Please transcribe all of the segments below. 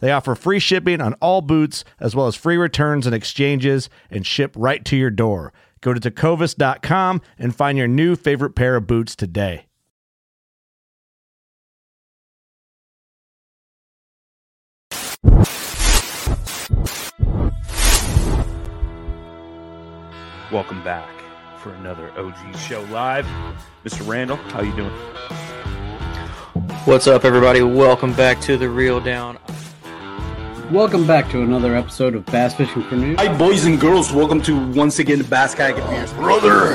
They offer free shipping on all boots, as well as free returns and exchanges, and ship right to your door. Go to tecovas.com and find your new favorite pair of boots today. Welcome back for another OG show live. Mr. Randall, how you doing? What's up, everybody? Welcome back to the Reel Down. Welcome back to another episode of Bass Fishing for News. Hi, boys and girls. Welcome to once again the Bass Kayak Advance. Brother,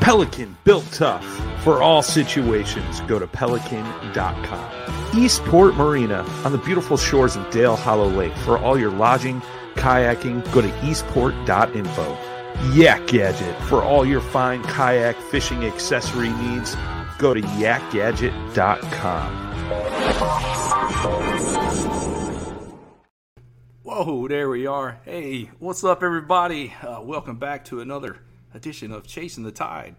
Pelican Built Tough. For all situations, go to pelican.com. Eastport Marina on the beautiful shores of Dale Hollow Lake. For all your lodging, kayaking, go to eastport.info. Yak Gadget. For all your fine kayak fishing accessory needs, go to yakgadget.com. Whoa, there we are. Hey, what's up, everybody? Uh, welcome back to another edition of Chasing the Tide,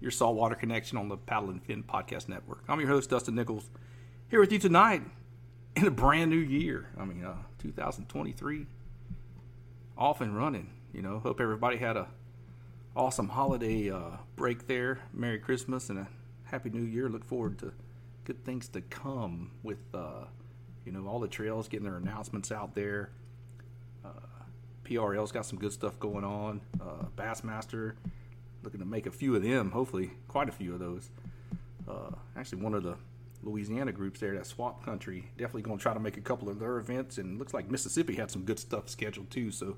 your saltwater connection on the Paddle and Fin Podcast Network. I'm your host, Dustin Nichols, here with you tonight in a brand new year. I mean, uh, 2023, off and running. You know, hope everybody had a awesome holiday uh, break there. Merry Christmas and a Happy New Year. Look forward to good things to come with, uh, you know, all the trails getting their announcements out there. PRL's got some good stuff going on. Uh, Bassmaster looking to make a few of them, hopefully quite a few of those. Uh, actually, one of the Louisiana groups there, that Swamp Country, definitely going to try to make a couple of their events. And looks like Mississippi had some good stuff scheduled too. So,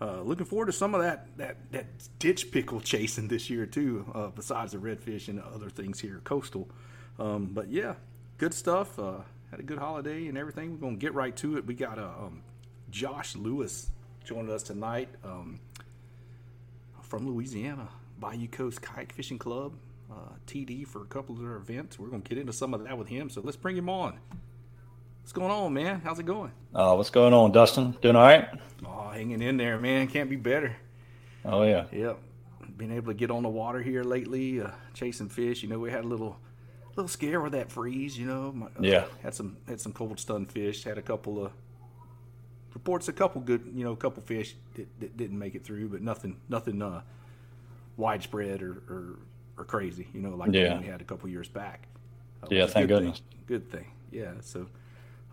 uh, looking forward to some of that that that ditch pickle chasing this year too. Uh, besides the redfish and other things here coastal. Um, but yeah, good stuff. Uh, had a good holiday and everything. We're gonna get right to it. We got uh, um, Josh Lewis joining us tonight um, from Louisiana, Bayou Coast Kayak Fishing Club, uh, TD for a couple of their events. We're gonna get into some of that with him. So let's bring him on. What's going on, man? How's it going? Uh, what's going on, Dustin? Doing all right? Oh, hanging in there, man. Can't be better. Oh yeah. Yep. Been able to get on the water here lately, uh, chasing fish. You know, we had a little little scare with that freeze. You know, My, uh, yeah. Had some had some cold stun fish. Had a couple of reports, a couple good, you know, a couple fish that, that didn't make it through, but nothing nothing uh, widespread or, or, or crazy. You know, like Yeah. we had a couple years back. Uh, Yeah, which is a thank good thing. goodness. Good thing. Yeah. So.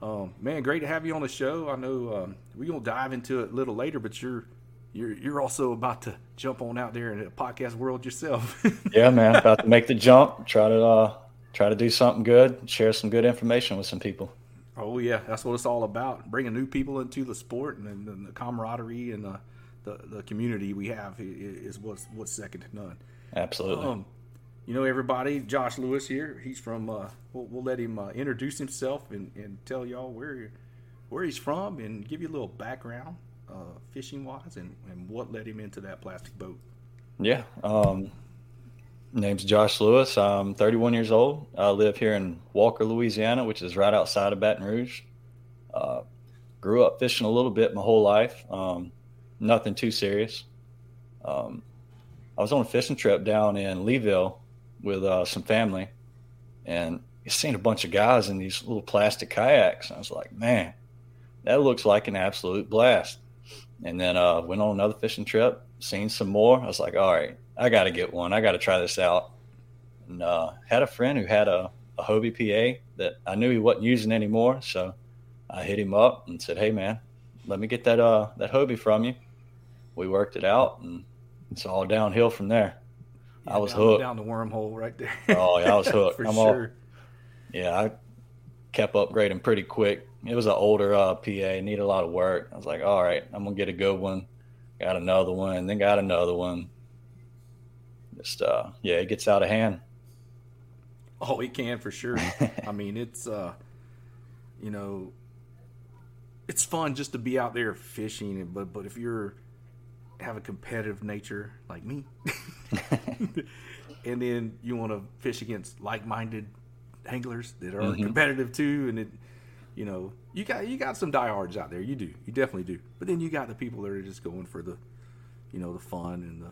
Um, man, great to have you on the show. I know um, we're gonna dive into it a little later, but you're you're you're also about to jump on out there in the podcast world yourself. Yeah, man. About to make the jump. Try to uh, try to do something good. Share some good information with some people. Oh yeah, that's what it's all about. Bringing new people into the sport and, then the camaraderie and the, the, the community we have is what's what's second to none. Absolutely. Um, you know everybody. Josh Lewis here. He's from. Uh, we'll, we'll, let him uh, introduce himself and, and tell y'all where where he's from and give you a little background, uh, fishing wise, and, and what led him into that plastic boat. Yeah. Um, name's Josh Lewis. I'm 31 years old. I live here in Walker, Louisiana, which is right outside of Baton Rouge. Uh, grew up fishing a little bit my whole life. Um, nothing too serious. Um, I was on a fishing trip down in Leeville with uh, some family, and you seen a bunch of guys in these little plastic kayaks. I was like, man, that looks like an absolute blast. And then uh, went on another fishing trip, seen some more. I was like, all right, I got to get one. I got to try this out. And uh, had a friend who had a, a Hobie PA that I knew he wasn't using anymore. So I hit him up and said, hey, man, let me get that uh, that Hobie from you. We worked it out, and it's all downhill from there. Yeah, I was down, hooked. Down the wormhole right there. oh, yeah, I was hooked. For I'm sure. all, yeah, I kept upgrading pretty quick. It was an older uh, PA, needed a lot of work. I was like, all right, I'm gonna get a good one. Got another one, then got another one. Just uh, yeah, it gets out of hand. Oh, it can for sure. I mean, it's uh, you know, it's fun just to be out there fishing, but but if you're have a competitive nature like me, and then you want to fish against like-minded anglers that are Mhm. competitive too, and it, you know, you got you got some diehards out there. You do, you definitely do. But then you got the people that are just going for the, you know, the fun and the,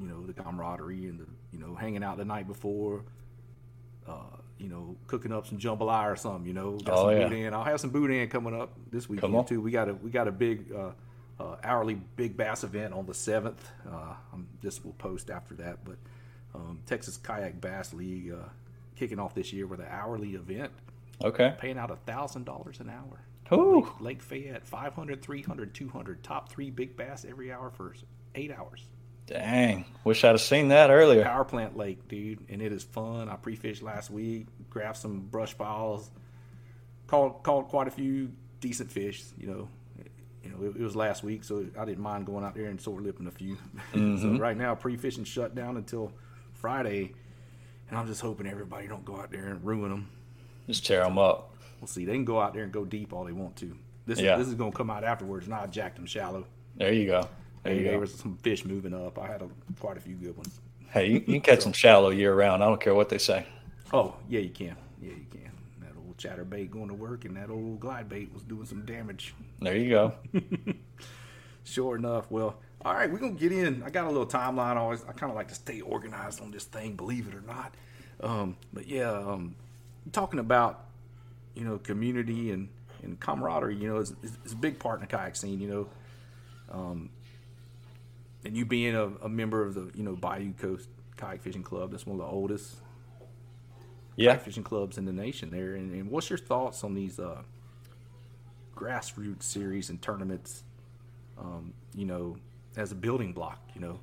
you know, the camaraderie and the, you know, hanging out the night before. Uh, you know, cooking up some jambalaya or something. You know, got Oh, some yeah. boudin. I'll have some boudin coming up this weekend too. We got a we got a big uh, uh, hourly big bass event on the seventh. Uh, I'm, this will post after that, but um, Texas Kayak Bass League uh, kicking off this year with an hourly event, Okay. paying out a thousand dollars an hour. Lake, Lake Fayette, 500, 300, 200, top three big bass every hour for eight hours. Dang. Wish I'd have seen that earlier. Power plant lake, dude, and it is fun. I pre-fished last week, grabbed some brush piles, caught caught quite a few decent fish. You know, you know, it, it was last week, so I didn't mind going out there and sore lipping a few. so Mhm. right now, pre-fishing shut down until Friday, and I'm just hoping everybody don't go out there and ruin them. Just tear them up. We'll see. They can go out there and go deep all they want to. This Yeah. is this is gonna come out afterwards, and I jacked them shallow. There you go. There you there was some fish moving up. I had a, quite a few good ones. Hey, you, you can catch them shallow year round. I don't care what they say. Oh, yeah, you can. Yeah, you can. That old chatterbait going to work and that old glide bait was doing some damage. There you go. Sure enough. Well, all right, we're going to get in. I got a little timeline. I always, I kind of like to stay organized on this thing, believe it or not. Um, but yeah, um, talking about, you know, community and, and camaraderie, you know, is, is, is a big part in the kayak scene, you know. Um, and you being a, a member of the, you know, Bayou Coast Kayak Fishing Club, that's one of the oldest Yeah. kayak fishing clubs in the nation there. And, and what's your thoughts on these uh, grassroots series and tournaments? Um, you know, as a building block, you know,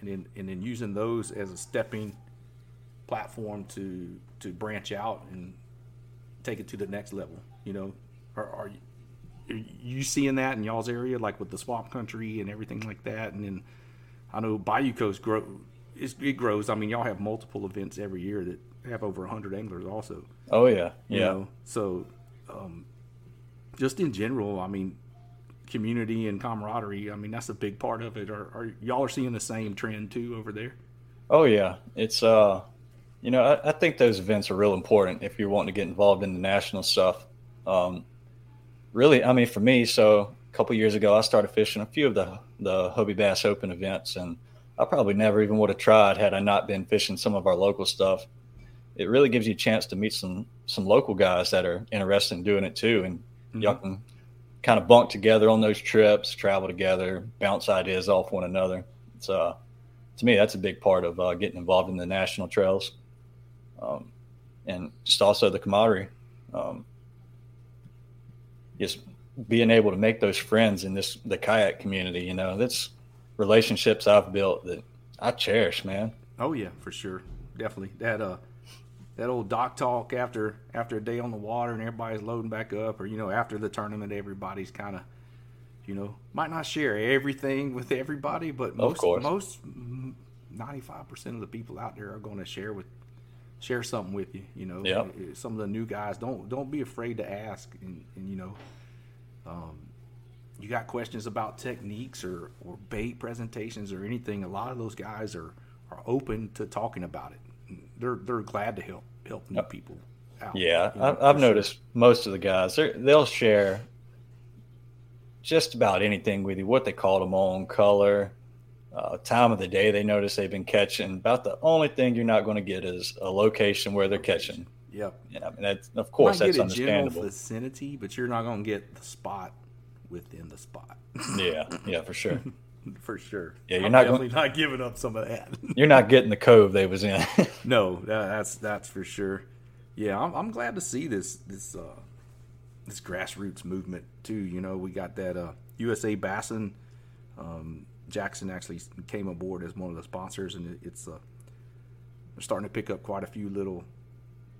and then and then using those as a stepping platform to to branch out and take it to the next level. You know, are, are you, are you seeing that in y'all's area, like with the swamp country and everything like that? And then I know Bayou Coast grow it's, it grows. I mean, y'all have multiple events every year that have over hundred anglers also. Oh yeah. You Yeah. know, so um, just in general, I mean, community and camaraderie. I mean, that's a big part of it. Are, are y'all are seeing the same trend too over there? Oh yeah, it's uh, you know, I, I think those events are real important if you're wanting to get involved in the national stuff. Um, really, I mean, for me, so a couple years ago, I started fishing a few of the the Hobie Bass Open events, and I probably never even would have tried had I not been fishing some of our local stuff. It really gives you a chance to meet some some local guys that are interested in doing it too, and y'all can kind of bunk together on those trips, travel together, bounce ideas off one another. It's uh, to me, that's a big part of uh, getting involved in the national trails, um, and just also the camaraderie. Um, just being able to make those friends in this the kayak community. You know, that's relationships I've built that I cherish, man. Oh yeah, for sure, definitely that uh that old dock talk after after a day on the water and everybody's loading back up, or you know after the tournament, everybody's kind of you know might not share everything with everybody, but most most ninety five percent of the people out there are going to share with share something with you. You know, Yep. some of the new guys don't don't be afraid to ask, and, and you know, um, you got questions about techniques or or bait presentations or anything. A lot of those guys are are open to talking about it. They're they're glad to help help new people out. Yeah, you know, I've for sure. noticed most of the guys they'll share just about anything with you. What they call them on color, uh, time of the day they notice they've been catching. About the only thing you're not going to get is a location where they're catching. Yep. Yeah, I mean that's of course that's get understandable. vicinity, but you're not going to get the spot within the spot. Yeah, yeah, for sure. for sure. Yeah, you're I'm not definitely going- not giving up some of that. You're not getting the cove they was in. no, that, that's that's for sure. Yeah, I'm, I'm glad to see this this uh, this grassroots movement too. You know, we got that uh, USA Bassin. Um, Jackson actually came aboard as one of the sponsors, and it, it's uh, starting to pick up quite a few little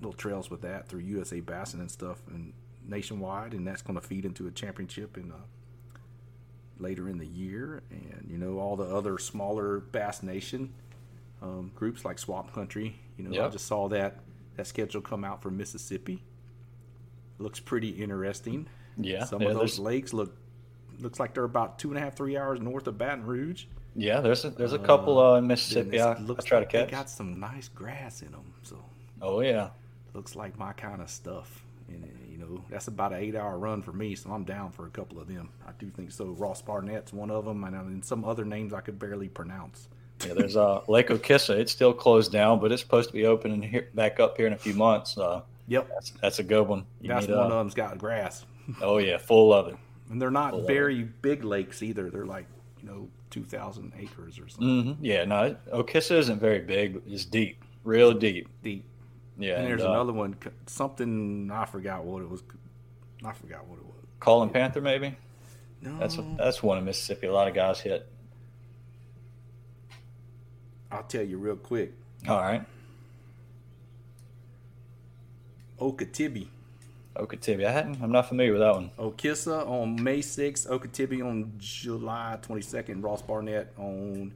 little trails with that through USA Bassin and stuff, and nationwide, and that's going to feed into a championship in uh, later in the year, and you know all the other smaller Bass Nation um, groups like Swamp Country. You know, I just saw that that schedule come out for Mississippi. Looks pretty interesting. Yeah, some yeah, of those there's- lakes look looks like they're about two and a half, three hours north of Baton Rouge. yeah, there's a, there's a couple uh, in Mississippi I, I try to catch. They got some nice grass in them, so Oh yeah, looks like my kind of stuff. And uh, you know, that's about an eight-hour run for me, so I'm down for a couple of them. I do think so. Ross Barnett's one of them, and, and some other names I could barely pronounce. yeah. There's uh, Lake Okhissa. It's still closed down, but it's supposed to be opening here, back up here in a few months. Uh, Yep, that's, that's a good one. You that's need, one uh, of them's got grass, Oh yeah, full of it. and they're not Full very big lakes either. They're like you know, two thousand acres or something. hmm Yeah, no, Okhissa isn't very big, but it's deep, real deep. Deep. Yeah, and there's uh, another one, something I forgot what it was. I forgot what it was. Calling Panther, maybe. No, That's that's one in Mississippi. A lot of guys hit. I'll tell you real quick. All right, Okatibbee. Okatibbee. I hadn't. I'm not familiar with that one. Okhissa on May 6th, Okatibbee on July 22nd, Ross Barnett on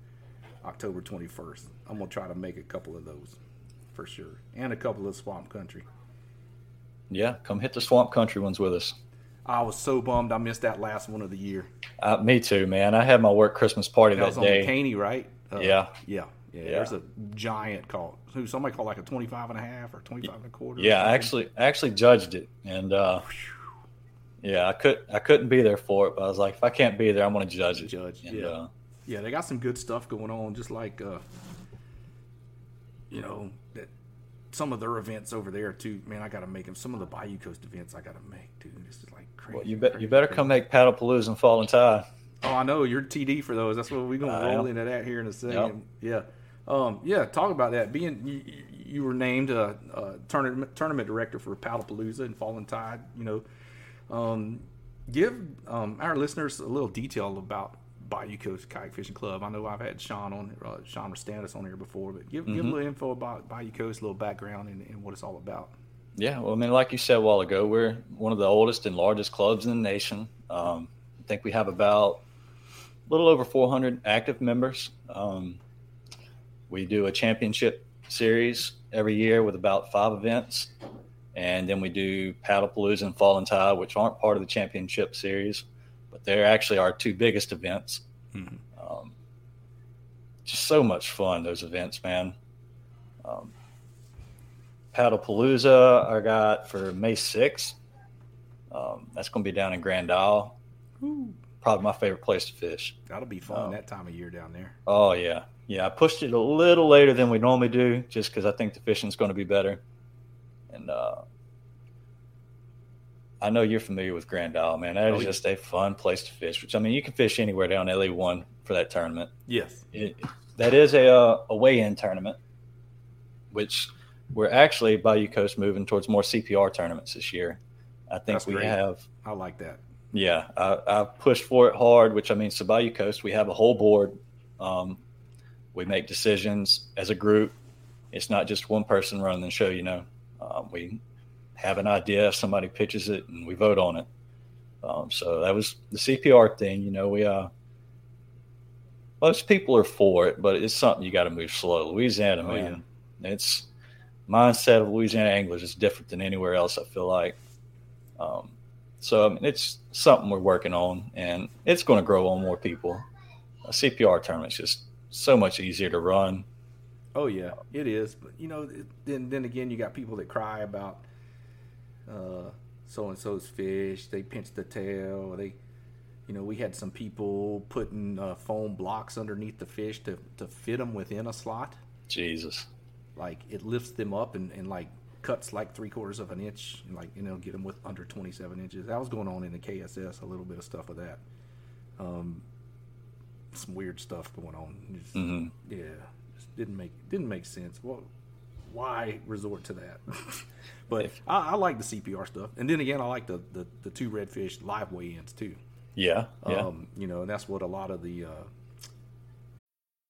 October 21st. I'm going to try to make a couple of those for sure. And a couple of Swamp Country. Yeah, come hit the swamp country ones with us. I was so bummed I missed that last one of the year. Uh, me too, man. I had my work Christmas party That that, was on day. McCaney, right? Uh, Yeah. yeah. Yeah. Yeah. There's a giant call. Who somebody called like a 25 and a half or 25 and a quarter. Yeah, I actually I actually judged it, and uh, yeah, I could I couldn't be there for it, but I was like, if I can't be there, I'm going to judge it. Judge, And, yeah. uh, yeah, they got some good stuff going on, just like uh, you know some of their events over there too. Man, I got to make them. Some of the Bayou Coast events I got to make, dude. This is like crazy. well, you bet crazy, you better crazy. come make Paddle Palooza and Fall and Tie. Oh, I know you're TD for those. That's what we're gonna I roll am. into that here in a second. Yeah, um, yeah. Talk about that. Being you, you- you were named a, a tournament tournament director for Paddlepalooza and Fallen Tide. You know, um, give um, our listeners a little detail about Bayou Coast Kayak Fishing Club. I know I've had Sean on uh, Sean Restanis on here before, but give give a Mhm. little info about Bayou Coast, a little background, and, and what it's all about. Yeah, well, I mean, like you said a while ago, we're one of the oldest and largest clubs in the nation. Um, I think we have about a little over 400 active members. Um, we do a championship series every year with about five events. And then we do Paddlepalooza and Falling Tide, which aren't part of the championship series, but they're actually our two biggest events. Mhm. Um, just so much fun, those events, man. Um, Paddlepalooza, I got for May 6th. Um, that's going to be down in Grand Isle. Probably my favorite place to fish. That'll be fun Oh. that time of year down there. Oh yeah, yeah. I pushed it a little later than we normally do, just because I think the fishing's going to be better. And uh, I know you're familiar with Grand Isle, man. That is Oh, yeah. just a fun place to fish. Which I mean, you can fish anywhere down LA one for that tournament. Yes. It, that is a uh, a weigh-in tournament, which we're actually Bayou Coast moving towards more CPR tournaments this year. I think That's we great. have I like that. yeah, I, I pushed for it hard, which I mean, so Bayou Coast, we have a whole board. Um, we make decisions as a group. It's not just one person running the show, you know. Um, we have an idea, somebody pitches it, and we vote on it. Um, so that was the CPR thing. You know, we uh, most people are for it, but it's something you got to move slow. Louisiana, Oh, man, it's mindset of Louisiana anglers is different than anywhere else. I feel like. Um, so I mean, it's something we're working on, and it's going to grow on more people. A CPR tournament's just so much easier to run. Oh yeah, it is. But you know, then then again, you got people that cry about so and so's fish. They pinched the tail. They, you know, we had some people putting uh, foam blocks underneath the fish to to fit them within a slot. Jesus. Like it lifts them up and, and like cuts like three quarters of an inch, and like you know, get them with under 27 inches. That was going on in the KSS. A little bit of stuff with that. Um, some weird stuff going on. Just, mm-hmm. Yeah, just didn't make didn't make sense. Well, why resort to that? but I, I, like the CPR stuff, and then again, I like the the, the two redfish live weigh-ins too. Yeah, yeah. Um, you know, and that's what a lot of the uh,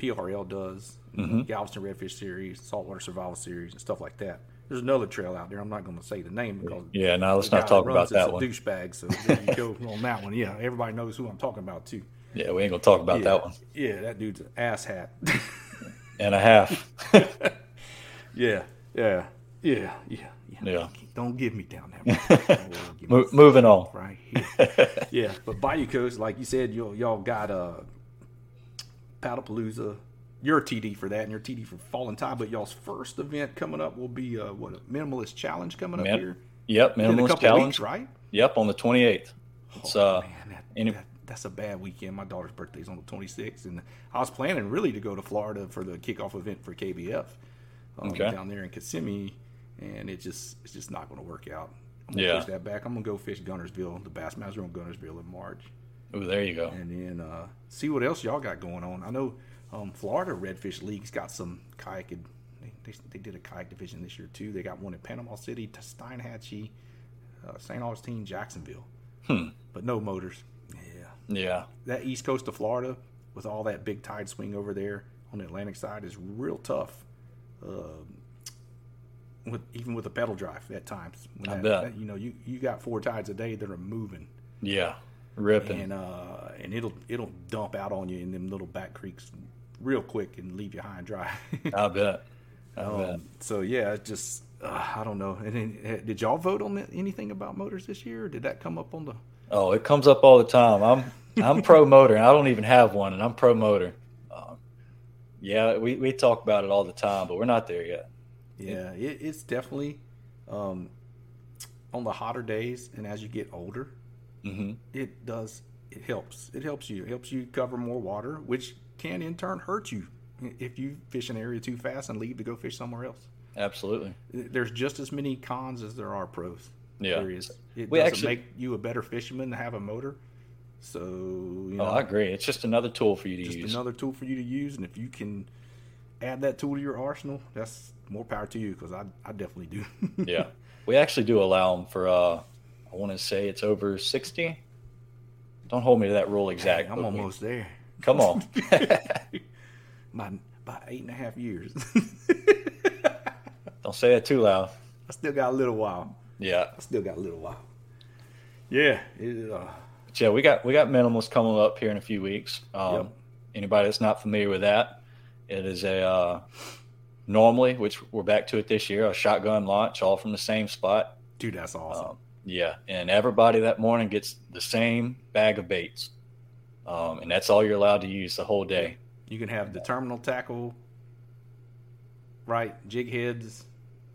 PRL does, mm-hmm. Galveston Redfish Series, Saltwater Survival Series, and stuff like that. There's another trail out there. I'm not going to say the name because yeah, no, let's not talk about that one. Douchebag, so you go on that one. Yeah, everybody knows who I'm talking about too. Yeah, we ain't gonna talk about yeah, that one. Yeah, that dude's an ass hat and a half. yeah, yeah, yeah, yeah, yeah. Don't give me down that. Mo- moving on. Right here. yeah, but Bayou Coast, like you said, y'all, y'all got uh Paddlepalooza. Your TD for that, and your TD for Fallen Tide. But y'all's first event coming up will be uh, what a minimalist challenge coming up here. Yep, minimalist challenge, weeks, right? Yep, on the twenty eighth. It's oh, uh, man, that, any- that, that's a bad weekend. My daughter's birthday's on the twenty sixth, and I was planning really to go to Florida for the kickoff event for KBF um, Okay. down there in Kissimmee, and it just it's just not going to work out. I'm gonna Yeah. push that back. I'm gonna go fish Guntersville, the Bassmaster on Guntersville in March. Oh, there you go. and then uh, see what else y'all got going on. I know um, Florida Redfish League's got some kayak. They, they, they did a kayak division this year too. They got one in Panama City, Steinhatchee, uh, St. Augustine, Jacksonville, Hmm. but no motors. Yeah, Yeah. that east coast of Florida with all that big tide swing over there on the Atlantic side is real tough. Um with even with a pedal drive at times, when I bet. that- you know you you got four tides a day that are moving Yeah. Ripping. and uh, and it'll it'll dump out on you in them little back creeks real quick and leave you high and dry. I bet. I Um, bet. so yeah, just uh, I don't know. And then, uh, did y'all vote on anything about motors this year? Or did that come up on the? Oh, it comes up all the time. I'm I'm pro motor, and I don't even have one, and I'm pro motor. Um, yeah, we, we talk about it all the time, but we're not there yet. Yeah, it, it's definitely um, on the hotter days, and as you get older, hmm it does it helps. It helps you. It helps you cover more water, which can in turn hurt you if you fish an area too fast and leave to go fish somewhere else. Absolutely. There's just as many cons as there are pros. Yeah. there is. It We doesn't actually- make you a better fisherman to have a motor. So you know, Oh, I agree. It's just another tool for you to just use. another tool for you to use, and if you can add that tool to your arsenal, that's more power to you because I, I definitely do. yeah. We actually do allow them for, uh, I want to say it's over 60. Don't hold me to that rule exact. I'm almost there. Come on. My about eight and a half years. Don't say that too loud. I still got a little while. Yeah. I still got a little while. Yeah. It, uh, yeah, we got we got minimals coming up here in a few weeks. Um, Yep. Anybody that's not familiar with that, it is a uh, normally, which we're back to it this year, a shotgun launch, all from the same spot. dude, that's awesome. Um, yeah, and everybody that morning gets the same bag of baits, um, and that's all you're allowed to use the whole day. you can have the terminal tackle right? Jig heads.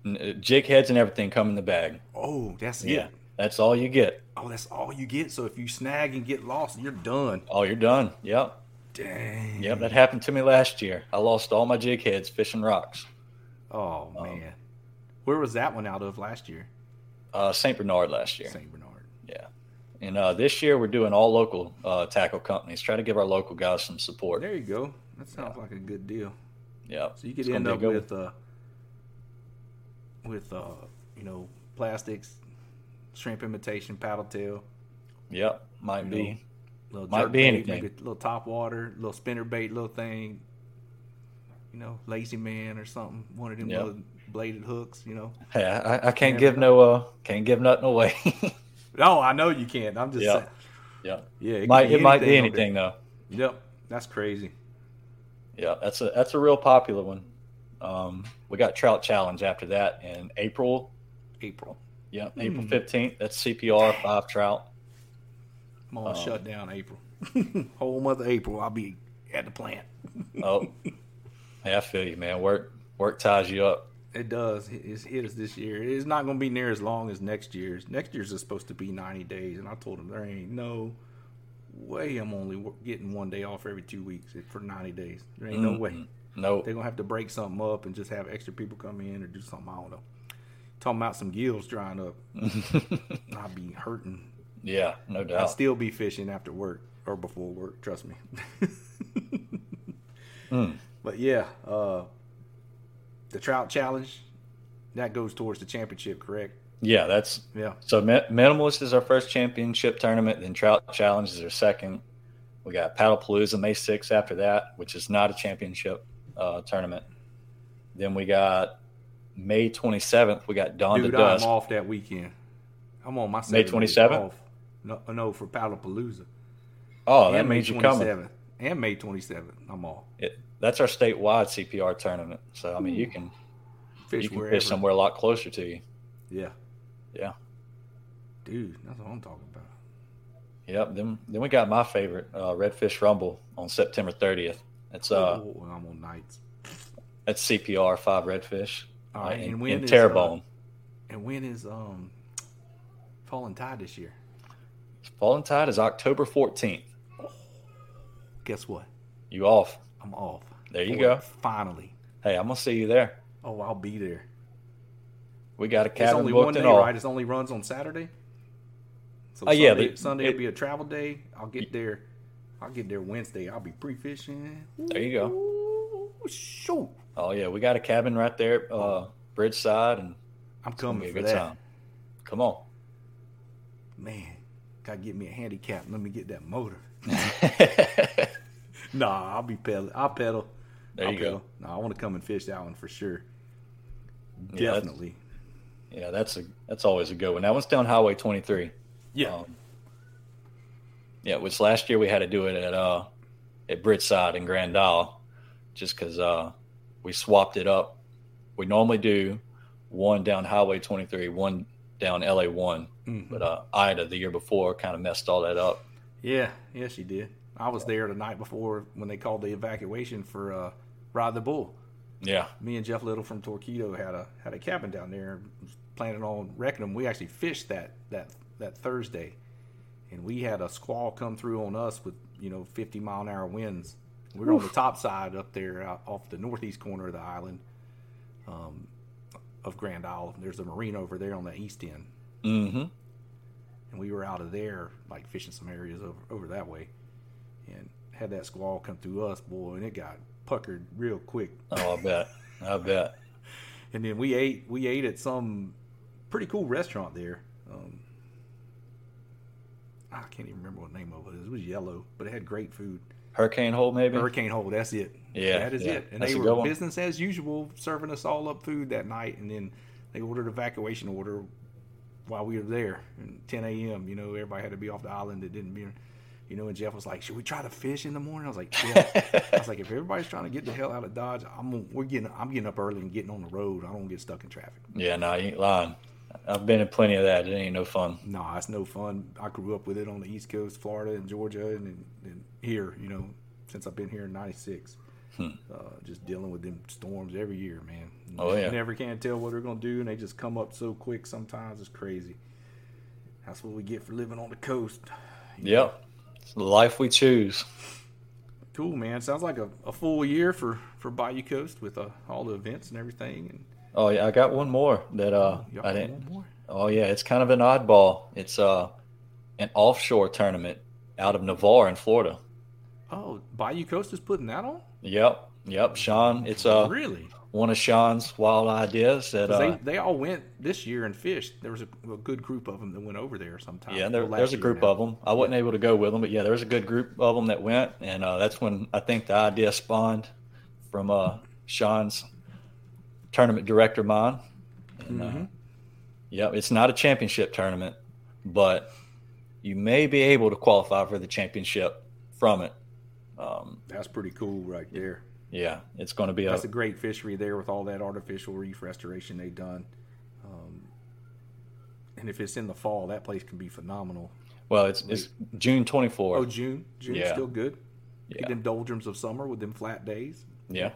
Uh, Jig heads and everything come in the bag. Oh, that's Yeah, it. that's all you get. Oh, that's all you get. So if you snag and get lost, you're done. Oh, you're done. Yep. Dang. Yep, that happened to me last year. I lost all my jig heads fishing rocks. Oh Um, man, where was that one out of last year? Uh, St. Bernard last year. St. Bernard. Yeah. And uh, this year we're doing all local uh, tackle companies. Try to give our local guys some support. There you go. That sounds like a good deal. Yeah. So you could end up with uh, with uh, you know, plastics, shrimp imitation, paddle tail. Yep. Might you be. know, little Might be bait, anything. Maybe a little top water, little spinner bait, little thing. You know, lazy man or something. One of them Yep. Bladed hooks. You know. Yeah, I, I can't Never give no uh can't give nothing away. No, I know you can't. I'm just Yeah. saying. yeah. Yeah, It might it might be anything though. Yep, that's crazy. Yeah, that's a that's a real popular one. Um, we got Trout Challenge after that in April. April. Yeah, April Hmm. fifteenth. That's CPR five trout. I'm gonna Um, shut down April. Whole month of April, I'll be at the plant. Oh, yeah, I feel you, man. Work work ties you up. It does. It's hit us this year. It's not going to be near as long as next year's. Next year's is supposed to be 90 days, and I told them there ain't no way I'm only getting one day off every two weeks for 90 days. There ain't no way. No. They're going to have to break something up and just have extra people come in or do something. I don't know. Talking about some gills drying up. I'll be hurting. Yeah, no doubt. I'll still be fishing after work or before work. Trust me. Mm. But yeah, uh, the trout challenge that goes towards the championship, correct? Yeah, that's Yeah. So minimalist is our first championship tournament. Then Trout Challenge is our second. We got Paddle Palooza May 6th after that, which is not a championship uh, tournament. Then we got May 27th. We got Dawn Dude, to Dusk. I'm off that weekend. I'm on my May 27th? off. No, no, for Paddlepalooza. Oh, that And May means you're coming. 27th. And May 27th, I'm off. It, that's our statewide CPR tournament. So I mean, you can Fish you can wherever. fish somewhere a lot closer to you. Yeah, Yeah. dude, that's what I'm talking about. Yep. Then then we got my favorite uh, Redfish Rumble on September 30th. It's uh oh, I'm on nights. that's CPR five redfish All uh, right, in, and when in is, Terrebonne. uh, and when is um Falling Tide this year? Falling Tide is October 14th. Guess what? You off? I'm off. There you go. Finally. Hey, I'm gonna see you there. Oh, I'll be there. We got a cabin It's only booked one day, all. right? It only runs on Saturday. So Oh, yeah, Sunday, the- Sunday it- will be a travel day. I'll get there. I'll get there Wednesday. I'll be pre-fishing. There you go. Ooh, shoot. Oh yeah, we got a cabin right there, uh, bridge side, and I'm coming for that. time. Come on. Man, gotta get me a handicap. Let me get that motor. nah, I'll be pedal. I'll pedal. There I'll you go. pedal. No, I want to come and fish that one for sure. Yeah, that's- Definitely. Yeah, that's a that's always a good one. That one's down Highway 23. Yeah. Um, yeah, which last year we had to do it at uh at Bridgeside in Grand Isle, just because uh we swapped it up. We normally do one down Highway 23, one down LA one, Mhm. but uh Ida the year before kind of messed all that up. Yeah, yeah, she did. I was there the night before when they called the evacuation for uh, Ride the Bull. Yeah, Me and Jeff Little from Torqeedo had a had a cabin down there, planning on wrecking them. We actually fished that that that Thursday, and we had a squall come through on us with you know 50 mile an hour winds. We were on the top side up there, out off the northeast corner of the island, um, of Grand Isle. There's a marina over there on the east end, Mm-hmm. and we were out of there, like fishing some areas over over that way, and had that squall come through us, boy, and it got puckered real quick. Oh, I bet. I bet. And then we ate we ate at some pretty cool restaurant there. Um, I can't even remember what the name of it is. It was yellow, but it had great food. Hurricane Hole maybe. Hurricane Hole, that's it. Yeah, that is yeah, it. And that's they were business as usual, serving us all up food that night. And then they ordered evacuation order while we were there. And 10 a.m. You know, everybody had to be off the island. That didn't be, you know. And Jeff was like, "Should we try to fish in the morning?" I was like, "Yeah." I was like, "If everybody's trying to get the hell out of Dodge, I'm we're getting I'm getting up early and getting on the road. I don't get stuck in traffic." Yeah, no, you ain't lying. I've been in plenty of that. It ain't no fun. No, it's no fun. I grew up with it on the East Coast, Florida and Georgia, and, and here, you know, since I've been here in '96. Uh, just dealing with them storms every year, man. Oh, yeah. You never can tell what they're gonna do, and they just come up so quick. Sometimes it's crazy. That's what we get for living on the coast. Yep. It's the life we choose. Cool, man. Sounds like a, a full year for for Bayou Coast with uh, all the events and everything. And Oh yeah, I got one more that uh you I didn't. Oh yeah, it's kind of an oddball. It's uh an offshore tournament out of Navarre in Florida. Oh, Bayou Coast is putting that on. Yep, yep. Sean, it's uh Really? One of Sean's wild ideas that 'Cause uh they they all went this year and fished. There was a, a good group of them that went over there sometime. yeah, there, Well, there's a group now. of them. I wasn't able to go with them, but yeah, there was a good group of them that went, and uh, that's when I think the idea spawned from uh, Sean's tournament director mind. And, uh, Mhm. yeah, it's not a championship tournament, but you may be able to qualify for the championship from it. Um, That's pretty cool right there. Yeah, it's going to be a, That's a great fishery there with all that artificial reef restoration they've done. Um, and if it's in the fall, that place can be phenomenal. well, it's it's June 24th. Oh, June. June's Yeah. still good. Yeah. Get them doldrums of summer with them flat days. Yeah,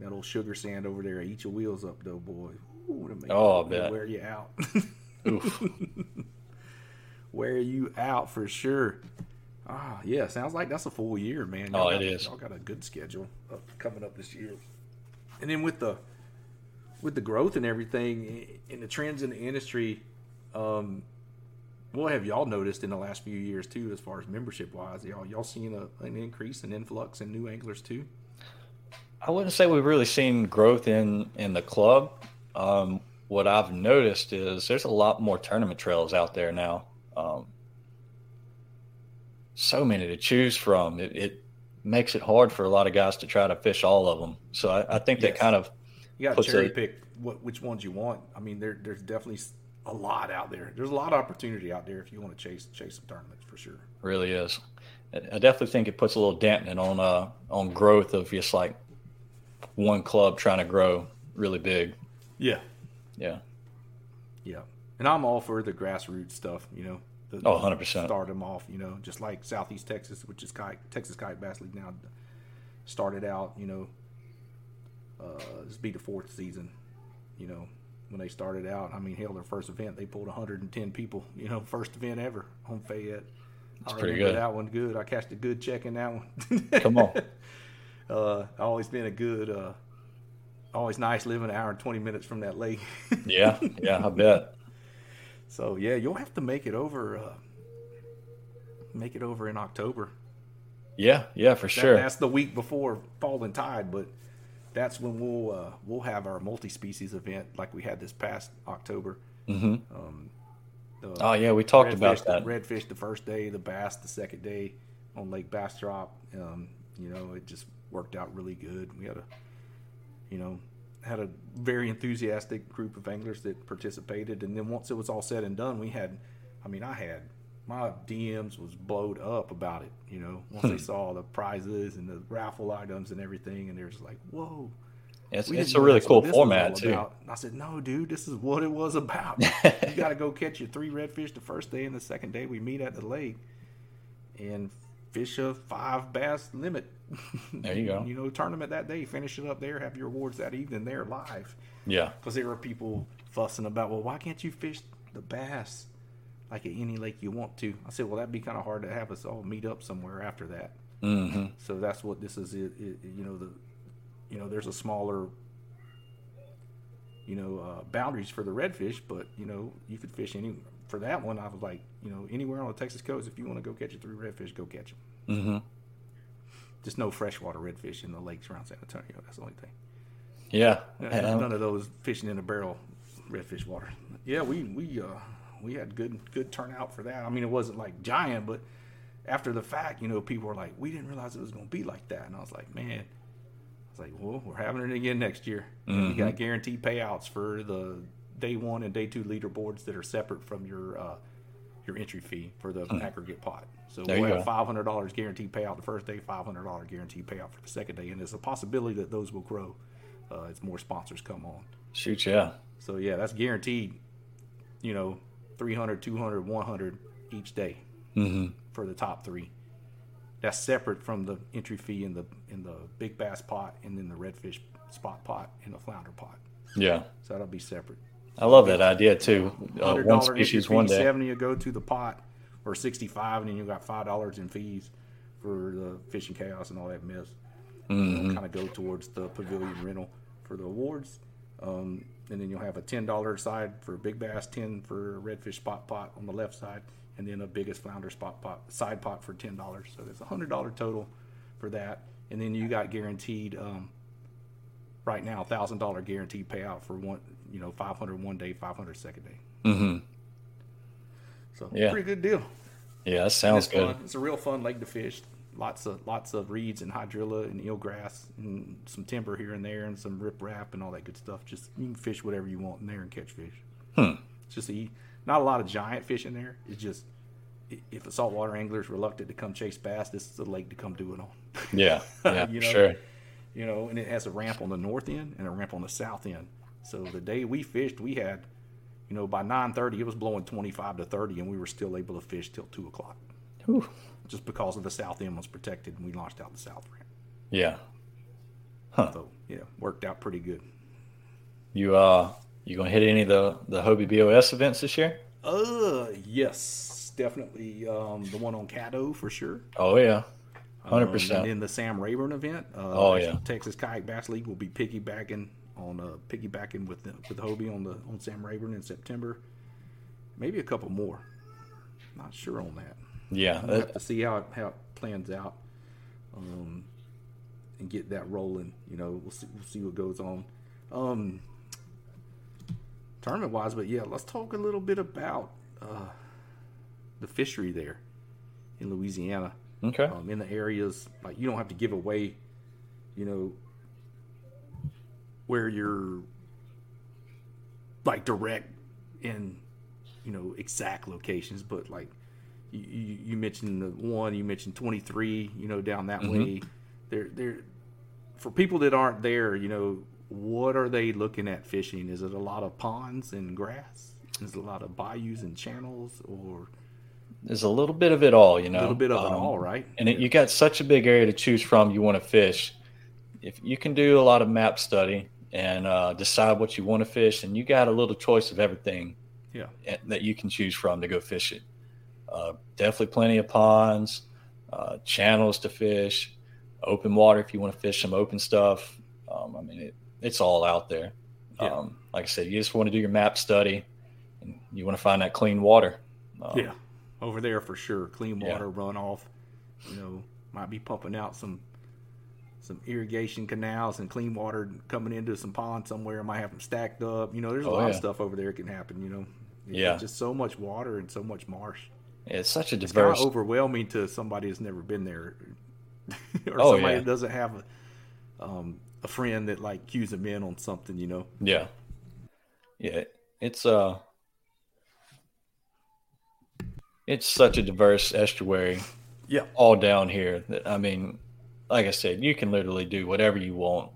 That old sugar sand over there, eat your wheels up though, boy. Ooh, Oh, I bet. Wear you out. Oof. wear you out for sure. Ah, yeah. Sounds like that's a full year, man. Oh, got, it is. Y'all got a good schedule up, coming up this year. And then with the with the growth and everything and the trends in the industry, um, what have y'all noticed in the last few years too, as far as membership wise? Y'all y'all seeing a, an increase and influx in new anglers too? I wouldn't say we've really seen growth in in the club. Um, what I've noticed is there's a lot more tournament trails out there now. Um, so many to choose from. It, it makes it hard for a lot of guys to try to fish all of them. So I, I think that kind of You got to cherry a, pick what which ones you want. I mean, there there's definitely a lot out there. There's a lot of opportunity out there if you want to chase chase some tournaments for sure. really is. I I definitely think it puts a little dampening on uh on growth of just like one club trying to grow really big. Yeah. Yeah. Yeah, and I'm all for the grassroots stuff. You know, the, Oh, 100%. Start them off. You know, just like Southeast Texas, which is kite, Texas Kayak Bass League now, started out. You know, uh, this be the fourth season. You know, when they started out, I mean, hell, their first event they pulled 110 people. You know, first event ever on Fayette. That's I pretty good. That one good. I cashed a good check in that one. Come on. uh, always been a good. Uh, always nice living an hour and 20 minutes from that lake. Yeah, yeah, I bet. So yeah, you'll have to make it over. Uh, make it over in October. Yeah, yeah, for That- sure. that's the week before Falling Tide, but that's when we'll uh, we'll have our multi-species event like we had this past October. Mhm. Um, the Oh, yeah, we talked about that. Redfish the first day, the bass the second day on Lake Bastrop. Um, you know, it just worked out really good. We had a, you know, had a very enthusiastic group of anglers that participated, and then once it was all said and done, we had, I mean, I had my DMs was blowed up about it. You know, once they Hmm. saw the prizes and the raffle items and everything, and they're just like, "Whoa." It's- it's a really cool what this was format, too. about." I said, "No, dude, this is what it was about. you got to go catch your three redfish the first day, and the second day we meet at the lake and fish a five bass limit. There you go. you know, tournament that day, finish it up there, have your awards that evening there live. Yeah. Because there were people fussing about, well, why can't you fish the bass like at any lake you want to? I said, well, that'd be kind of hard to have us all meet up somewhere after that. Mhm. So that's what this is. It, it, you know the, you know, there's a smaller, you know, uh, boundaries for the redfish, but you know, you could fish any. For that one, I was like, you know, anywhere on the Texas coast, if you want to go catch your three redfish, go catch them. hmm Just no freshwater redfish in the lakes around San Antonio. That's the only thing. Yeah. Yeah, none of those fishing in a barrel redfish water. Yeah, we we uh we had good good turnout for that. I mean, it wasn't like giant, but after the fact, you know, people were like, "We didn't realize it was going to be like that," and I was like, "Man." I was like, well, we're having it again next year. And You got guaranteed payouts for the day one and day two leaderboards that are separate from your uh, your entry fee for the Hmm. aggregate pot. So There we'll have five hundred dollars guaranteed payout the first day, five hundred dollars guaranteed payout for the second day, and there's a possibility that those will grow uh, as more sponsors come on. Shoot, yeah. So yeah, that's guaranteed. You know, 300, 200, 100 each day Mhm. for the top three. that's separate from the entry fee in the in the big bass pot and then the redfish spot pot and the flounder pot. Yeah. So that'll be separate. I love that idea too. Uh, Hundred one species, one day. seventy will go to the pot, or sixty five, and then you got five dollars in fees for the fishing chaos and all that mess. Mhm. Kind of go towards the pavilion rental for the awards, um, and then you'll have a ten dollar side for big bass, ten for redfish spot pot on the left side, and then a biggest flounder spot pot side pot for ten dollars. So there's a hundred dollar total for that, and then you got guaranteed. Um, right now, thousand dollar guaranteed payout for one, you know, 500 one day, 500 second day. Mm-hmm. So Yeah. pretty good deal. Yeah, that sounds good. Fun. It's a real fun lake to fish. Lots of lots of reeds and hydrilla and eelgrass and some timber here and there and some riprap and all that good stuff. Just you can fish whatever you want in there and catch fish. Hmm. It's just a, not a lot of giant fish in there. It's just if a saltwater angler is reluctant to come chase bass, this is the lake to come do it on. Yeah, yeah, you know? sure. You know, and it has a ramp on the north end and a ramp on the south end. So the day we fished, we had, you know, by nine thirty it was blowing twenty five to thirty, and we were still able to fish till two o'clock. Whew. Just because of the south end was protected, and we launched out the south ramp. Yeah. Huh. So yeah, worked out pretty good. You uh, you gonna hit any of the the Hobie BOS events this year? Uh, yes, definitely. Um, the one on Caddo for sure. Oh yeah, hundred Um, percent. And then the Sam Rayburn event. Uh, Oh, yeah. Texas Kayak Bass League will be piggybacking on uh, piggybacking with the, with Hobie on the on Sam Rayburn in September. Maybe a couple more. Not sure on that. Yeah, We'll have to see how it, how it plans out, um, and get that rolling. You know, we'll see we'll see what goes on. Um, tournament wise, but yeah, let's talk a little bit about uh, the fishery there in Louisiana. Okay. Um, in the areas like you don't have to give away, you know, where you're like direct in, you know, exact locations, but like you, you, mentioned the one, you mentioned 23, you know, down that Mhm. way. There, there, for people that aren't there, you know, what are they looking at fishing? Is it a lot of ponds and grass? Is it a lot of bayous and channels, or There's a little bit of it all, you know. a little bit of it Um, all, right? And it, you got such a big area to choose from. You want to fish. If you can do a lot of map study and uh, decide what you want to fish, and you got a little choice of everything Yeah. that you can choose from to go fish it. Uh, definitely plenty of ponds, uh, channels to fish, open water if you want to fish some open stuff. Um, I mean, it, it's all out there. Um, like I said, you just want to do your map study, and you want to find that clean water. Um, yeah, over there for sure. Clean Yeah. water runoff. You know, might be pumping out some some irrigation canals and clean water coming into some pond somewhere. Might have them stacked up. You know, there's a Oh, lot of stuff over there It can happen. You know, It's Yeah. just so much water and so much marsh. It's such a It's kind diverse. of overwhelming to somebody that's never been there, or Oh, somebody yeah. that doesn't have a um, a friend that like cues them in on something. You know. Yeah. Yeah. It's uh it's such a diverse estuary. Yeah. All down here that I mean, like I said, you can literally do whatever you want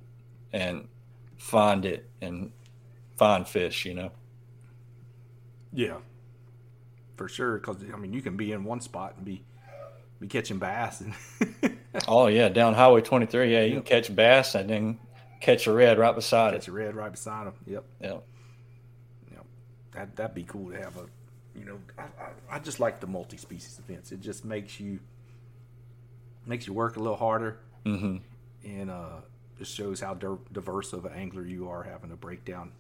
and find it and find fish, you know. Yeah, for sure. Because I mean, you can be in one spot and be be catching bass, and Oh yeah, down Highway 23, yeah, you can catch bass and then catch a red right beside catch it. a red right beside them. Yep. Yep. Yep. That that'd be cool to have a, you know, I, I, I just like the multi-species events. It just makes you makes you work a little harder, Mhm. and uh, just shows how dir- diverse of an angler you are having to break down,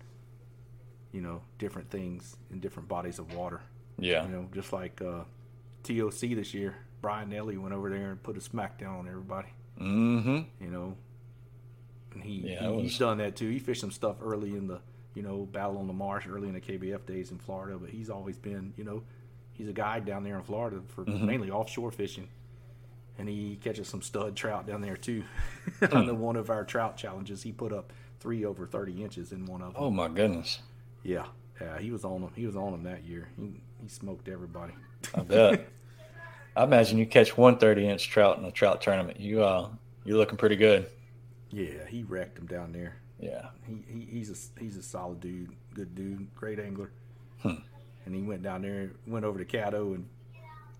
you know, different things in different bodies of water. Yeah. You know, just like uh, TOC this year, Brian Nelly went over there and put a smackdown on everybody. Mm-hmm. You know, and he, Yeah, he it he's done that too. He fished some stuff early in the you know battle on the marsh, early in the KBF days in Florida. But he's always been you know he's a guide down there in Florida for Mhm. mainly offshore fishing. And he catches some stud trout down there too. On the one of our trout challenges, he put up three over thirty inches in one of them. Oh my goodness. Yeah, yeah, he was on them. He was on them that year. He he smoked everybody. I bet. I imagine you catch one 30 inch trout in a trout tournament. You uh you're looking pretty good. Yeah, he wrecked him down there. Yeah. He, he he's a he's a solid dude, good dude, great angler. Hmm. And he went down there, went over to Caddo and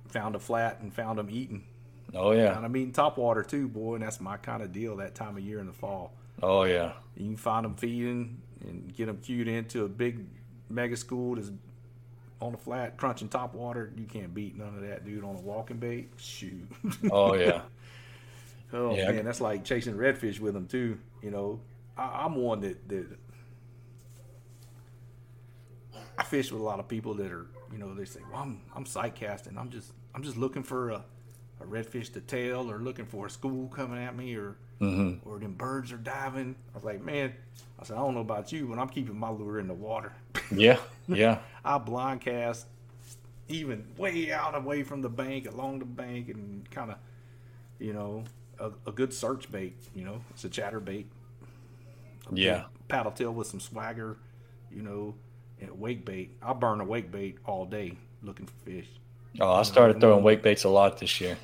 found a flat and found him eating. Oh yeah. Kind of meeting top water too, boy, and that's my kind of deal that time of year in the fall. Oh yeah. You can find them feeding and get them cued into a big mega school that's on the flat crunching top water. You can't beat none of that, dude. On a walking bait, shoot. Oh yeah. oh Yeah. man, that's like chasing redfish with them too. You know, I, I'm one that that I fish with a lot of people that are, you know, they say, "Well, I'm I'm sight casting. I'm just I'm just looking for a, a redfish to tail, or looking for a school coming at me, or Mhm. or them birds are diving." I was like, "Man," I said, "I don't know about you, but I'm keeping my lure in the water." Yeah. Yeah. I blind cast even way out away from the bank, along the bank, and kind of, you know, a, a good search bait. You know, it's a chatter bait. A Yeah. Paddle tail with some swagger, you know, and wake bait. I burn a wake bait all day looking for fish. Oh, I started throwing wake baits a lot this year.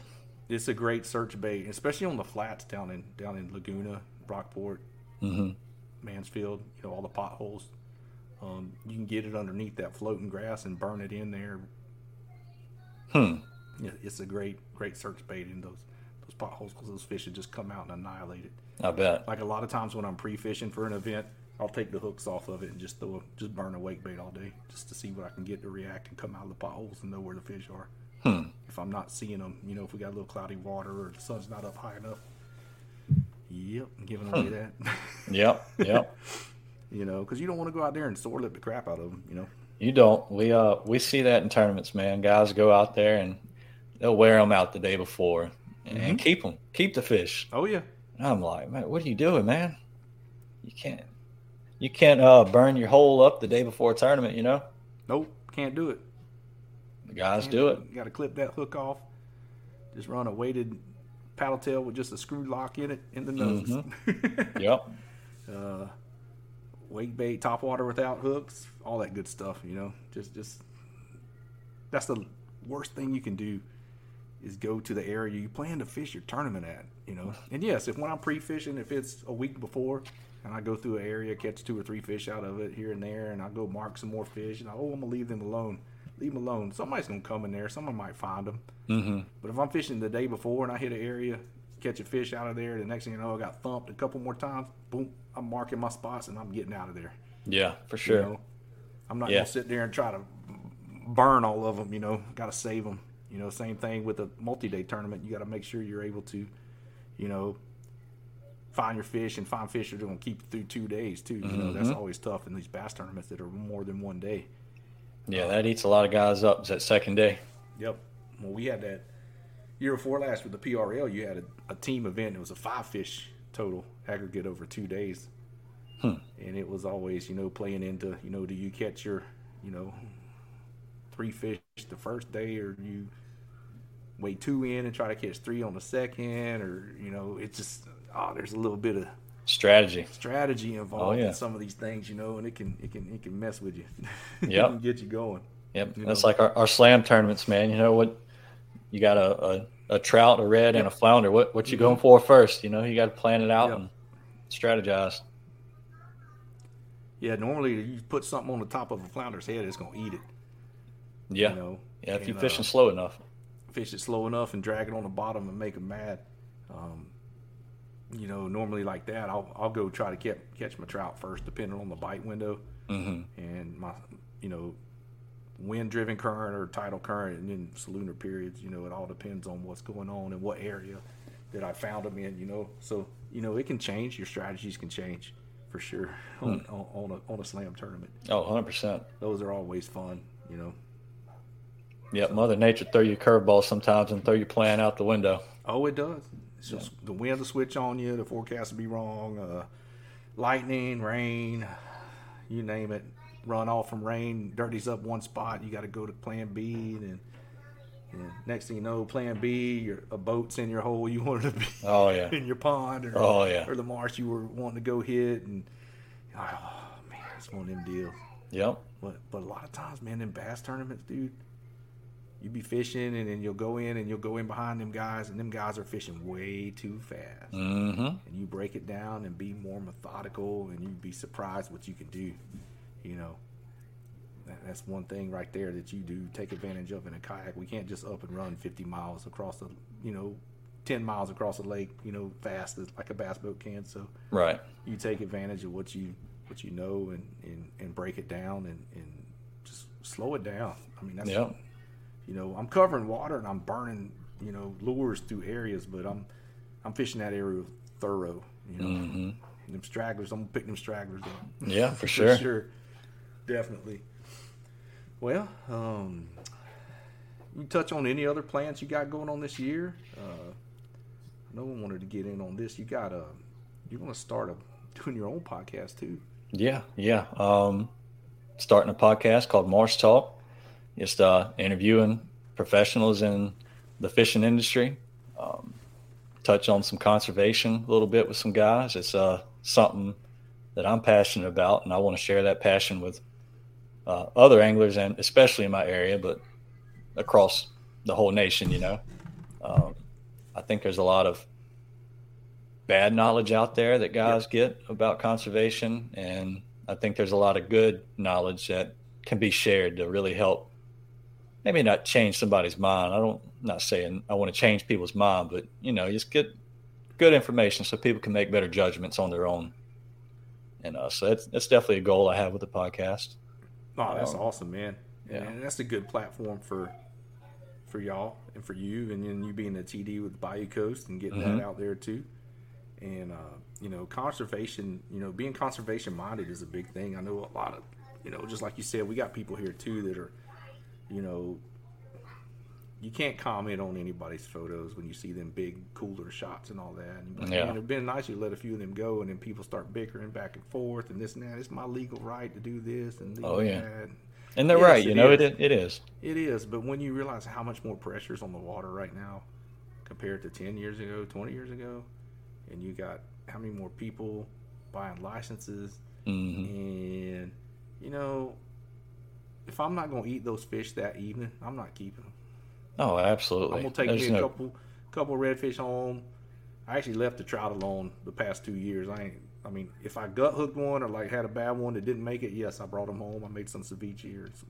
It's a great search bait, especially on the flats down in down in Laguna, Rockport, hmm Mansfield. You know all the potholes. Um, you can get it underneath that floating grass and burn it in there. Hmm. Yeah, it's a great great search bait in those those potholes because those fish would just come out and annihilate it. I bet. Like a lot of times when I'm pre-fishing for an event, I'll take the hooks off of it and just throw just burn a wake bait all day just to see what I can get to react and come out of the potholes and know where the fish are. Hmm. If I'm not seeing them, you know, if we got a little cloudy water or the sun's not up high enough. Yep, giving away that. Yep. Yep. you know, because you don't want to go out there and sore lip the crap out of them. You know. You don't. We uh we see that in tournaments, man. Guys go out there and they'll wear them out the day before and Mhm. keep them, keep the fish. Oh yeah. And I'm like, man, what are you doing, man? You can't, you can't uh burn your hole up the day before a tournament, you know. Nope, can't do it. The guys Can't do it. You got to clip that hook off. Just run a weighted paddle tail with just a screw lock in it in the nose. Mm-hmm. Yep. uh, wake bait, top water without hooks, all that good stuff. You know, just just that's the worst thing you can do is go to the area you plan to fish your tournament at. You know, and yes, if when I'm pre-fishing, if it's a week before. And I go through an area, catch two or three fish out of it here and there, and I go mark some more fish. And I, oh, I'm gonna leave them alone. Leave them alone. Somebody's gonna come in there. Someone might find them. Mm-hmm. But if I'm fishing the day before and I hit an area, catch a fish out of there, the next thing you know, I got thumped a couple more times. Boom, I'm marking my spots and I'm getting out of there. Yeah, for You sure. know? I'm not Yeah. gonna sit there and try to burn all of them. You know, got to save them. You know, same thing with a multi-day tournament. You got to make sure you're able to, you know, find your fish and find fish that are gonna keep you through two days too. You know, that's Mhm. always tough in these bass tournaments that are more than one day. Yeah, that eats a lot of guys up Is that second day. Yep. Well, we had that year before last with the PRL. You had a, a team event. It was a five fish total aggregate over two days, Hmm. and it was always you know playing into you know do you catch your you know three fish the first day or you weigh two in and try to catch three on the second or you know it's just oh there's a little bit of Strategy. strategy involved Oh, yeah. in some of these things you know and it can it can it can mess with you Yep. it can get you going Yep. You That's know? like our, our slam tournaments, man. You know what? You got a, a, a trout, a red, and a flounder. What what you Mhm. going for first? You know, you got to plan it out Yep. and strategize. Yeah, normally you put something on the top of a flounder's head, it's gonna eat it. Yeah. You know, yeah. If you're fishing uh, slow enough. fish it slow enough and drag it on the bottom and make them mad. Um, you know, normally like that, I'll I'll go try to catch catch my trout first, depending on the bite window Mhm. and my you know wind driven current or tidal current, and then solunar periods. You know, it all depends on what's going on and what area that I found them in. You know, so you know it can change. Your strategies can change for sure on Hmm. on, on a on a slam tournament. Oh, 100 percent. Those are always fun. You know. Yep. Mother Nature throw you curveballs sometimes and throw your plan out the window. Oh, it does. It's just the wind will switch on you. The forecast will be wrong. Uh, lightning, rain, you name it. Run off from rain, dirties up one spot. You got to go to Plan B, and, and next thing you know, Plan B, your, a boat's in your hole you wanted to be. Oh, yeah. in your pond, or Oh, yeah. or the marsh you were wanting to go hit, and oh man, it's one of them deals. Yep. But but a lot of times, man, in bass tournaments, dude, you be fishing and then you'll go in and you'll go in behind them guys, and them guys are fishing way too fast. Mm-hmm. And you break it down and be more methodical, and you'd be surprised what you can do. You know, that, that's one thing right there that you do take advantage of in a kayak. We can't just up and run 50 miles across the you know ten miles across the lake, you know, fast as like a bass boat can. So right, you take advantage of what you what you know and and, and break it down and, and just slow it down. I mean, that's yeah. You know, I'm covering water and I'm burning you know lures through areas, but I'm I'm fishing that area thorough. You know, mm-hmm. them stragglers. I'm gonna pick them stragglers up. Yeah, for sure. for sure, definitely. Well, um, you touch on any other plans you got going on this year? Uh, no one wanted to get in on this. You got a, you want to start a, doing your own podcast too? Yeah, yeah. Um, starting a podcast called Marsh Talk. Just uh, interviewing professionals in the fishing industry. Um, touch on some conservation a little bit with some guys. It's uh, something that I'm passionate about, and I want to share that passion with uh, other anglers, and especially in my area, but across the whole nation. You know, um, I think there's a lot of bad knowledge out there that guys get about conservation, and I think there's a lot of good knowledge that can be shared to really help. Maybe not change somebody's mind. I don't I'm not saying I want to change people's mind, but you know, just get good information so people can make better judgments on their own. And uh, so that's that's definitely a goal I have with the podcast. Oh, that's um, awesome, man. Yeah, and that's a good platform for for y'all and for you, and then you being a TD with Bayou Coast and getting mm-hmm. that out there too. And uh, you know, conservation, you know, being conservation minded is a big thing. I know a lot of, you know, just like you said, we got people here too that are, you know, you can't comment on anybody's photos when you see them big cooler shots and all that. And like, yeah. it'd been nice you let a few of them go, and then people start bickering back and forth and this and that. It's my legal right to do this and oh yeah, that. and they're yes, right. You know is. it it is. It is, but when you realize how much more pressure is on the water right now compared to ten years ago, twenty years ago, and you got how many more people buying licenses, mm-hmm. and you know, if I'm not going to eat those fish that evening, I'm not keeping them. Oh, absolutely. I'm gonna take There's me a no... couple couple redfish home. I actually left the trout alone the past two years. I ain't. I mean, if I gut hooked one or like had a bad one that didn't make it, yes, I brought them home. I made some ceviche or, some,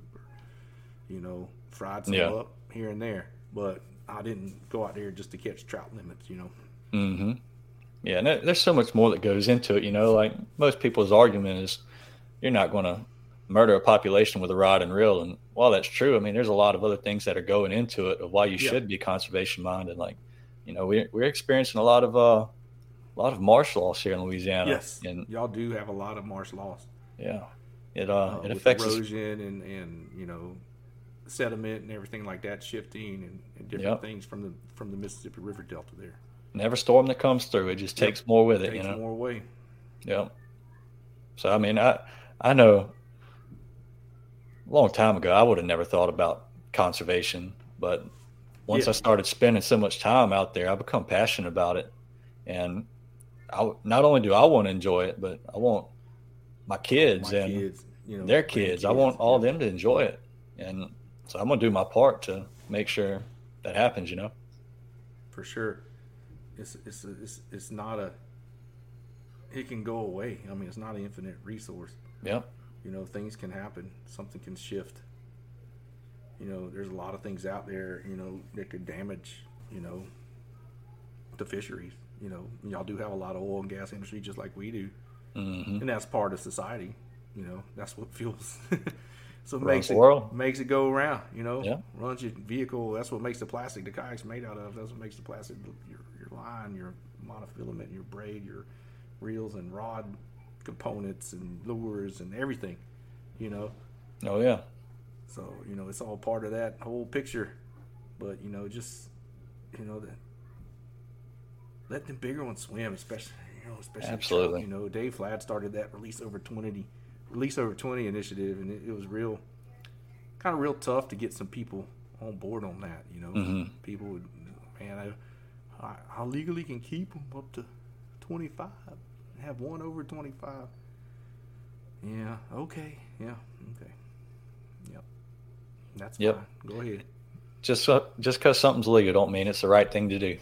you know, fried some yeah. up here and there. But I didn't go out there just to catch trout limits. You know. Mm-hmm. Yeah, and there's so much more that goes into it. You know, like most people's argument is, you're not going to murder a population with a rod and reel. And while that's true, I mean, there's a lot of other things that are going into it of why you yeah. should be conservation minded. Like, you know, we're, we're experiencing a lot of uh, a lot of marsh loss here in Louisiana. Yes, and y'all do have a lot of marsh loss. Yeah, it uh, uh it affects erosion us. and and you know sediment and everything like that shifting and, and different yep. things from the from the Mississippi River Delta there. Never storm that comes through, it just yep. takes more with it. Takes you know, more away. Yep. So I mean, I I know a long time ago, I would have never thought about conservation. But once yeah. I started spending so much time out there, I become passionate about it. And I, not only do I want to enjoy it, but I want my kids my and kids, you know, their kids. kids. I want all yeah. them to enjoy it. And so I'm going to do my part to make sure that happens, you know? For sure. It's, it's, it's, it's not a, it can go away. I mean, it's not an infinite resource. Yep you know things can happen. Something can shift. You know there's a lot of things out there you know that could damage you know the fisheries. You know y'all do have a lot of oil and gas industry just like we do. Mm-hmm. and that's part of society. You know that's what fuels so it makes it world. makes it go around you know? Yeah. runs your vehicle. That's what makes the plastic the kayak's made out of. That's what makes the plastic your, your line your monofilament your braid your reels and rod components and lures and everything, you know. Oh yeah. So you know it's all part of that whole picture, but you know just you know that let the bigger ones swim, especially you know especially absolutely. You know Dave Fladd started that release over twenty release over twenty initiative, and it, it was real kind of real tough to get some people on board on that. You know, mm-hmm. people would man, I, I, I legally can keep them up to twenty five have one over 25. Yeah, okay. Yeah, okay. Yep. That's yep. Fine. Go ahead. Just uh, just because something's legal don't mean it's the right thing to do.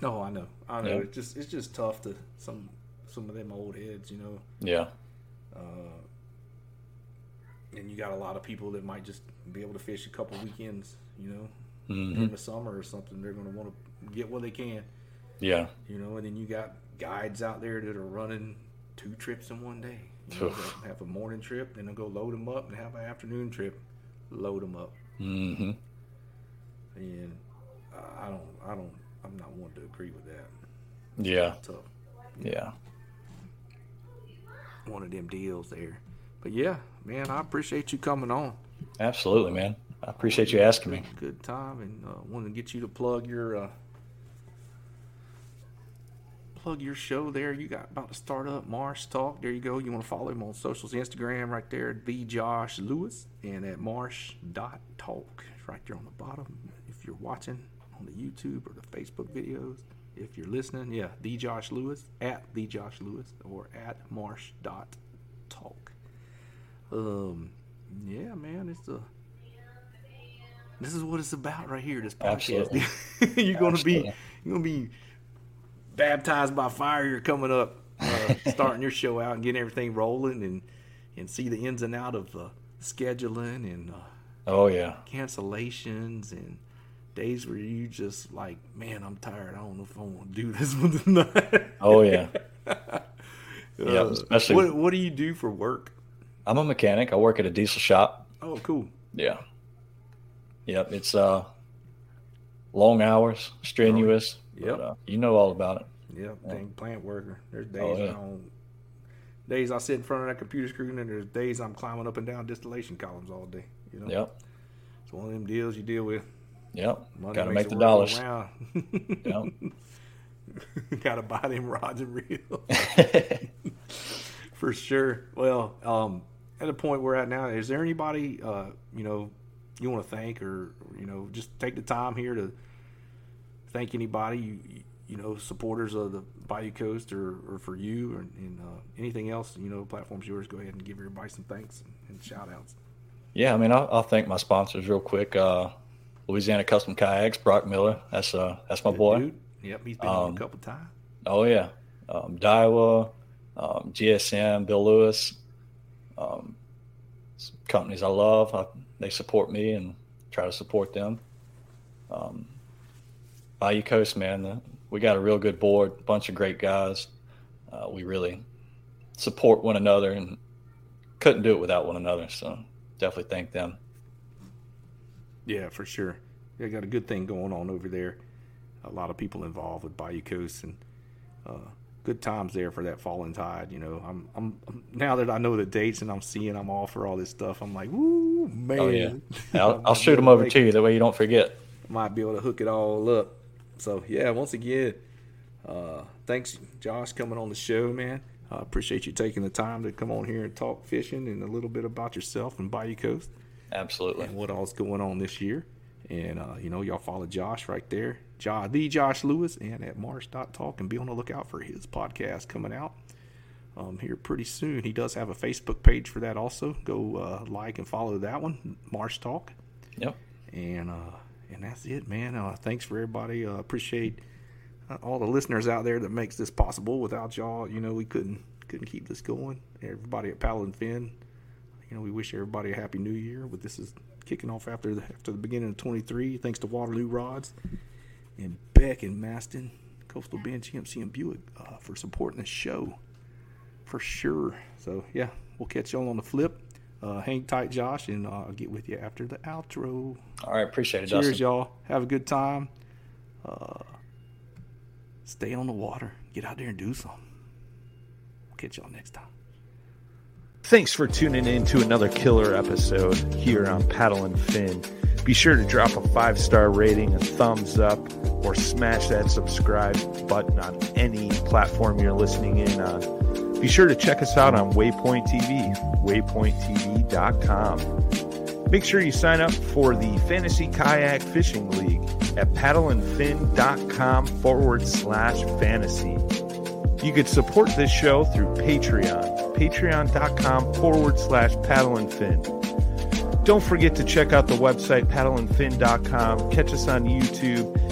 No, I know. I know. Yep. It's just it's just tough to some some of them old heads, you know. Yeah. Uh, and you got a lot of people that might just be able to fish a couple weekends, you know, mm-hmm. in the summer or something. They're going to want to get what they can. Yeah. You know, and then you got guides out there that are running two trips in one day. You know, have a morning trip, then they'll go load them up, and have an afternoon trip, load them up. Mm-hmm. And I don't, I don't, I'm not one to agree with that. Yeah. Tough. Yeah. One of them deals there. But yeah, man, I appreciate you coming on. Absolutely, man. I appreciate you asking me. Good time, and uh, wanted to get you to plug your uh, plug your show there. You got about to start up Marsh Talk. There you go. You want to follow him on socials, Instagram right there, the Josh Lewis, and at Marsh dot Talk right there on the bottom. If you're watching on the YouTube or the Facebook videos, if you're listening, yeah, the Josh Lewis at the Josh Lewis or at Marsh dot Talk. Um, yeah, man, it's a this is what it's about right here. This podcast. you're gonna be you're gonna be baptized by fire. You're coming up, uh, starting your show out and getting everything rolling, and and see the ins and out of uh, scheduling and uh, Oh yeah. cancellations and days where you just like, man, I'm tired. I don't know if I want to do this one tonight. Oh yeah. yeah. Uh, Especially. what what do you do for work? I'm a mechanic. I work at a diesel shop. Oh, cool. Yeah. Yep. It's uh long hours, strenuous. Yep. Uh, you know all about it. Yep, Yeah. dang plant worker. There's days Oh, yeah. I don't. Days I sit in front of that computer screen, and there's days I'm climbing up and down distillation columns all day. You know. Yep. It's one of them deals you deal with. Yep. Money Got to make the dollars. round. Got to buy them rods and reels. For sure. Well, um, at the point we're at now, is there anybody uh, you know you want to thank, or you know, just take the time here to thank anybody you you know supporters of the Bayou Coast, or, or for you, or and uh, anything else you know, platforms yours. Go ahead and give everybody some thanks and, and shout outs. Yeah, I mean, I'll, I'll thank my sponsors real quick. Uh, Louisiana Custom Kayaks, Brock Miller. That's uh, that's my boy. Dude, yep, he's been on Um, a couple times. Oh yeah, um, Daiwa, um, GSM, Bill Lewis, um, companies I love. I, they support me and try to support them. Um, Bayou Coast, man, we got a real good board, bunch of great guys. Uh, we really support one another and couldn't do it without one another. So definitely thank them. Yeah, for sure. They got a good thing going on over there. A lot of people involved with Bayou Coast and uh, good times there for that falling tide. You know, I'm, I'm, I'm now that I know the dates and I'm seeing I'm all for all this stuff. I'm like, woo, man. Oh yeah, I'll, I'll shoot them over to you. That way you don't forget. Might be able to hook it all up. So yeah, once again, uh, thanks, Josh, coming on the show, man. I appreciate you taking the time to come on here and talk fishing and a little bit about yourself and Bayou Coast Absolutely. and what all's going on this year. And uh, you know, y'all follow Josh right there, Josh, the Josh Lewis, and at Marsh.talk, and be on the lookout for his podcast coming out um, here pretty soon. He does have a Facebook page for that also. Go uh, like and follow that one, Marsh Talk. Yep. And uh, and that's it, man. Uh, thanks for everybody. Uh, appreciate uh, all the listeners out there that makes this possible. Without y'all, you know, we couldn't couldn't keep this going. Everybody at Paddle and Fin, you know, we wish everybody a happy new year. But this is kicking off after the after the beginning of 23. Thanks to Waterloo Rods and Beck and Maston, Coastal Bend, GMC and Buick uh, for supporting the show for sure. So yeah, we'll catch y'all on the flip. Uh, hang tight, Josh, and uh, I'll get with you after the outro. All right, appreciate it, Josh. Cheers, Dustin. y'all. Have a good time. Uh, stay on the water. Get out there and do something. We'll catch y'all next time. Thanks for tuning in to another killer episode here on Paddle and Fin. Be sure to drop a five star rating, a thumbs up, or smash that subscribe button on any platform you're listening in on. Be sure to check us out on Waypoint TV, waypointtv.com. Make sure you sign up for the Fantasy Kayak Fishing League at paddleandfin.com forward slash fantasy. You could support this show through Patreon, patreon.com forward slash paddle and fin. Don't forget to check out the website paddleandfin.com. Catch us on YouTube.